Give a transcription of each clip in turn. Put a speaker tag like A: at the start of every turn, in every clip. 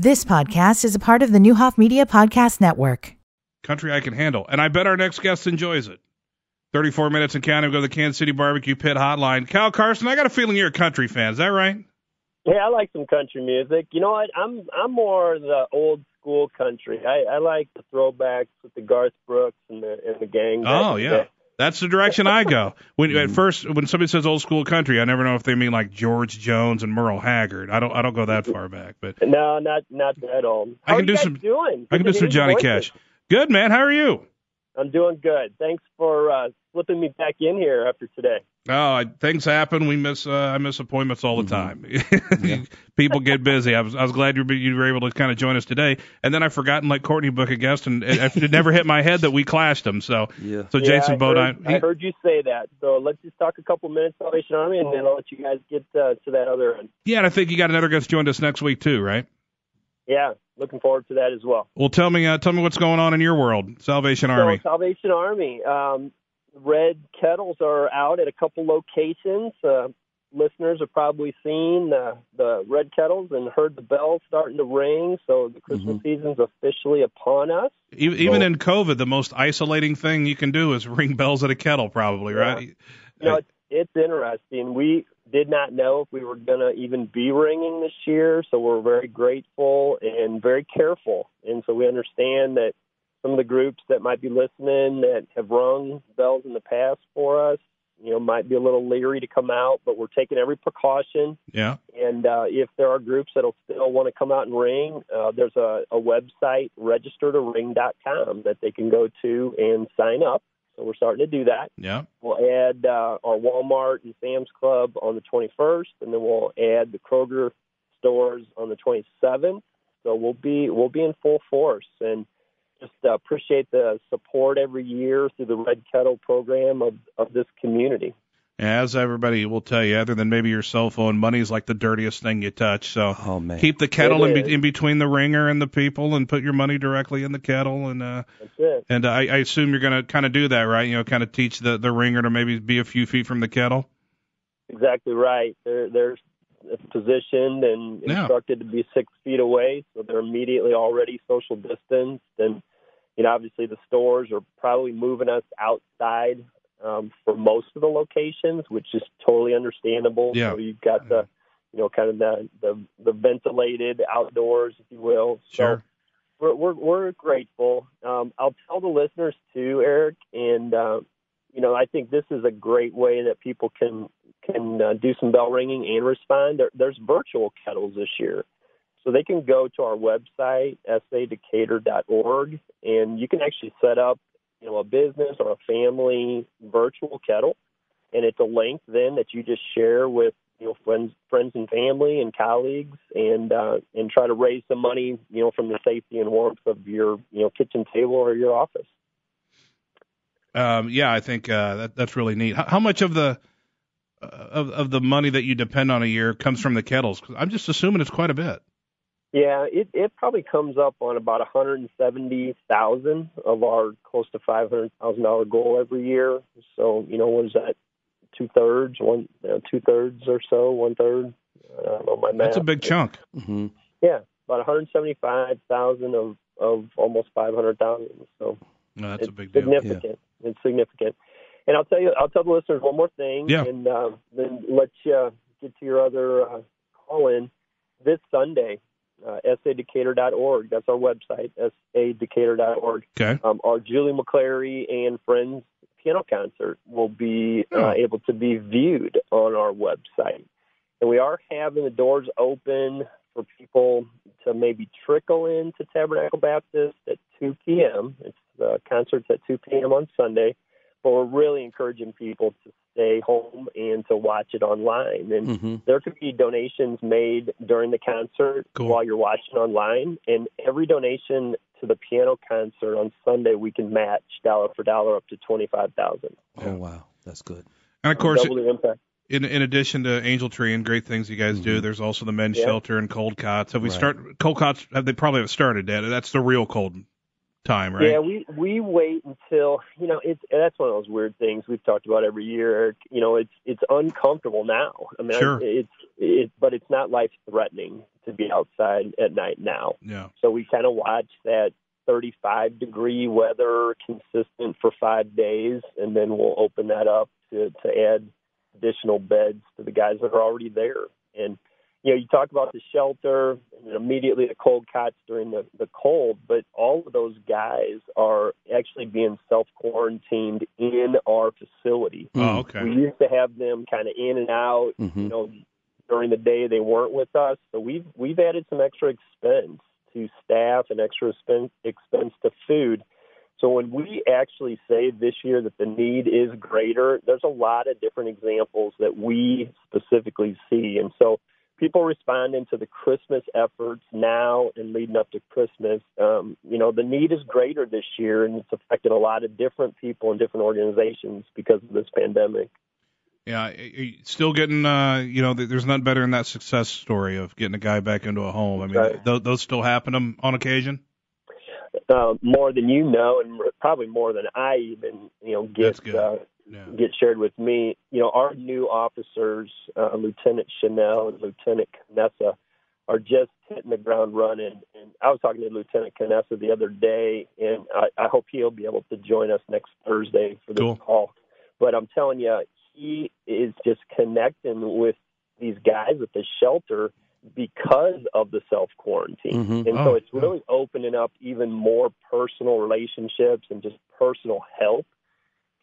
A: This podcast is a part of the Neuhoff Media Podcast Network.
B: Country I can handle. And I bet our next guest enjoys it. 34 minutes in and counting. Go to the Kansas City Barbecue Pit Hotline. Kyle Karsten, I got a feeling you're a country fan. Is that right?
C: Yeah, I like some country music. You know what? I'm I'm more the old school country. I, I like the throwbacks with the Garth Brooks and the and the gang.
B: Oh yeah.
C: day.
B: That's the direction I go. When at mm. first when somebody says old school country, I never know if they mean like George Jones and Merle Haggard. I don't I don't go that far back, but
C: No, not not that old.
B: I
C: How
B: can
C: are
B: do some-
C: Doing?
B: I can do some Johnny
C: voices.
B: Cash. Good man, how are you?
C: I'm doing good. Thanks for uh, slipping me back in here after today.
B: Oh, things happen. We miss uh, I miss appointments all the
D: Mm-hmm.
B: time. People get busy. I was I was glad you were, you were able to kind of join us today. And then I forgot and let Courtney book a guest, and it, it never hit my head that we clashed them. So
D: Yeah.
B: so
C: Yeah,
B: Jason
C: I
B: Bodine.
C: heard, I heard you say that. So let's just talk a couple minutes Salvation Army, and then I'll let you guys get uh, to that other end.
B: yeah, and I think you got another guest joined us next week too, right?
C: Yeah, looking forward to that as well.
B: Well, tell me uh, tell me what's going on in your world, Salvation Army.
C: So Salvation Army, um, red kettles are out at a couple locations. Uh, listeners have probably seen uh, the red kettles and heard the bells starting to ring. So the Christmas season's officially upon us.
B: Even in COVID, the most isolating thing you can do is ring bells at a kettle, probably, right?
C: You know, it's, it's interesting. We did not know if we were going to even be ringing this year, so we're very grateful and very careful. And so we understand that some of the groups that might be listening that have rung bells in the past for us, you know, might be a little leery to come out, but we're taking every precaution.
B: Yeah.
C: And uh, if there are groups that'll still want to come out and ring, uh, there's a, a website, registertoring.com, that they can go to and sign up. So we're starting to do that.
B: Yeah.
C: We'll add uh, our Walmart and Sam's Club on the 21st, and then we'll add the Kroger stores on the 27th. So we'll be we'll be in full force, and just uh, appreciate the support every year through the Red Kettle program of of this community.
B: As everybody will tell you, other than maybe your cell phone, money's like the dirtiest thing you touch. So
D: Oh man.
B: keep the kettle in, be- in between the ringer and the people, and put your money directly in the kettle. And uh, and I, I assume you're going to kind of do that, right? You know, kind of teach the the ringer to maybe be a few feet from the kettle.
C: Exactly right. They're they're positioned and
B: Yeah.
C: instructed to be six feet away, so they're immediately already social distanced. And you know, obviously, the stores are probably moving us outside um, for most of the locations, which is totally understandable.
B: Yeah.
C: So you've got the you know kind of the the, the ventilated outdoors, if you will. So
B: Sure.
C: we're we're, we're grateful. Um, I'll tell the listeners too, Eric, and uh, you know I think this is a great way that people can can uh, do some bell ringing and respond. There, there's virtual kettles this year, so they can go to our website sadecatur.org, and you can actually set up you know a business or a family virtual kettle, and it's a link then that you just share with you know friends friends and family and colleagues and uh and try to raise some money you know from the safety and warmth of your you know kitchen table or your office
B: Um, yeah, I think uh, that that's really neat. How, how much of the uh, of of the money that you depend on a year comes from the kettles? 'Cause I'm just assuming it's quite a bit.
C: Yeah it it probably comes up on about a hundred and seventy thousand of our close to five hundred thousand dollar goal every year so you know what is that two thirds one you know, two thirds or so one third i don't know my math
B: That's a big chunk.
D: hmm
C: yeah about 175,000 of of almost 500,000 so
B: No, that's
C: it's
B: a big deal.
C: significant. It's significant. And I'll tell you, I'll tell the listeners one more thing,
B: Yeah.
C: and uh, then let you get to your other uh, call in this Sunday. Uh, sadecatur.org. That's our website. sadecatur.org.
B: Okay.
C: Um, our Julie McClary and friends piano concert will be
B: Oh.
C: uh, able to be viewed on our website, and we are having the doors open for people to maybe trickle into Tabernacle Baptist at 2 p.m. It's the concert's at 2 p.m. on Sunday, but we're really encouraging people to stay home and to watch it online. And
D: hmm
C: there could be donations made during the concert
B: Cool.
C: while you're watching online, and every donation to the piano concert on Sunday we can match dollar for dollar up to twenty five thousand.
D: Oh wow, that's good.
B: And of course,
C: the impact.
B: in in addition to Angel Tree and great things you guys do, there's also the men's
C: Yeah.
B: shelter and cold cots. Have we
D: Right.
B: start cold cots? Have they probably have started yet? That's the real cold time, right?
C: Yeah, we we wait until you know it's that's one of those weird things we've talked about every year. Eric. You know, it's it's uncomfortable now. I mean,
B: Sure.
C: It's it, but it's not life threatening to be outside at night now.
B: Yeah.
C: So we kind of watch that 35 degree weather consistent for five days, and then we'll open that up to, to add additional beds to the guys that are already there. And you know, you talk about the shelter and immediately the cold cots during the, the cold, but all of those guys are actually being self quarantined in our facility.
B: Oh, okay.
C: We used to have them kind of in and out,
D: Mm-hmm.
C: you know, during the day they weren't with us. So we've we've added some extra expense to staff and extra expense expense to food. So when we actually say this year that the need is greater, there's a lot of different examples that we specifically see. And so people responding to the Christmas efforts now and leading up to Christmas, um, you know, the need is greater this year and it's affected a lot of different people and different organizations because of this pandemic.
B: Yeah, still getting. Uh, you know, there's nothing better than that success story of getting a guy back into a home. I mean,
C: Right.
B: th- those still happen on- on occasion.
C: Uh, more than you know, and probably more than I even, you know,
B: That's
C: get
B: good.
C: uh,
B: Yeah.
C: get shared with me. You know, our new officers, uh, Lieutenant Chanel and Lieutenant Canessa, are just hitting the ground running. And I was talking to Lieutenant Canessa the other day, and I, I hope he'll be able to join us next Thursday for this
B: Cool.
C: call. But I'm telling you, he is just connecting with these guys at the shelter because of the self quarantine.
D: Mhm.
C: And
B: Oh,
C: so it's
B: yeah.
C: really opening up even more personal relationships and just personal help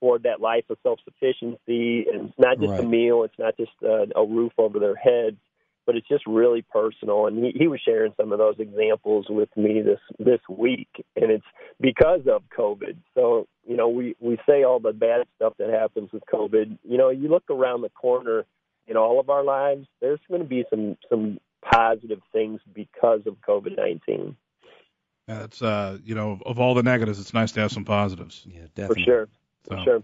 C: for that life of self sufficiency. And it's not just a meal, it's not just a, a roof over their heads, but it's just really personal. And he, he was sharing some of those examples with me this this week, and it's because of COVID. So you know, we we say all the bad stuff that happens with COVID. You know, you look around the corner in all of our lives. There's going to be some some positive things because of COVID nineteen.
B: Yeah, That's uh, you know, of all the negatives, it's nice to have some positives.
D: Yeah,
C: For
D: definitely.
C: sure,
B: So,
C: sure.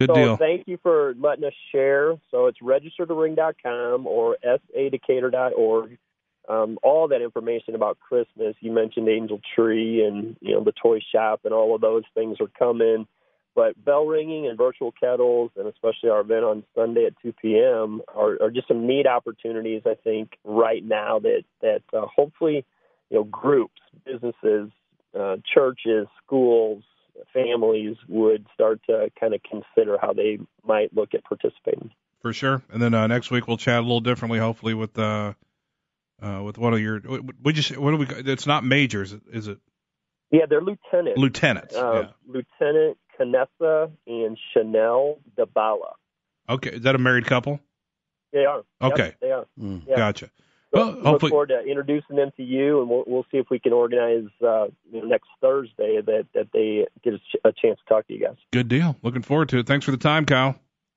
B: Good
C: so
B: deal.
C: thank you for letting us share. So it's registertoring.com or sadecatur.org. Um, all that information about Christmas. You mentioned Angel Tree and you know the toy shop and all of those things are coming. But bell ringing and virtual kettles, and especially our event on Sunday at 2 p.m., are, are just some neat opportunities. I think right now that that uh, hopefully you know groups, businesses, uh, churches, schools, families would start to kind of consider how they might look at participating.
B: for sure. And then uh, next week we'll chat a little differently, hopefully with uh, uh, with one of your. We just what do we? It's not majors, is it?
C: Yeah, they're lieutenants.
B: Lieutenants.
C: Uh, Lieutenant Canessa and Chanel Dabala.
B: yeah. Okay. Is that a married couple?
C: They are. Yep,
B: Okay.
C: they are.
D: Mm.
C: Yeah.
B: Gotcha.
C: So
B: Well,
C: look
B: hopefully-
C: forward to introducing them to you, and we'll, we'll see if we can organize uh, you know, next Thursday that, that they get a, ch- a chance to talk to you guys.
B: Good deal. Looking forward to it. Thanks for the time, Kyle.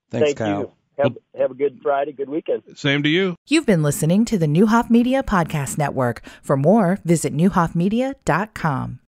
D: Thanks,
C: Thank
D: Kyle.
C: you. Have, have a good Friday, good weekend.
B: Same to you.
A: You've been listening to the Neuhoff Media Podcast Network. For more, visit neuhoffmedia.com.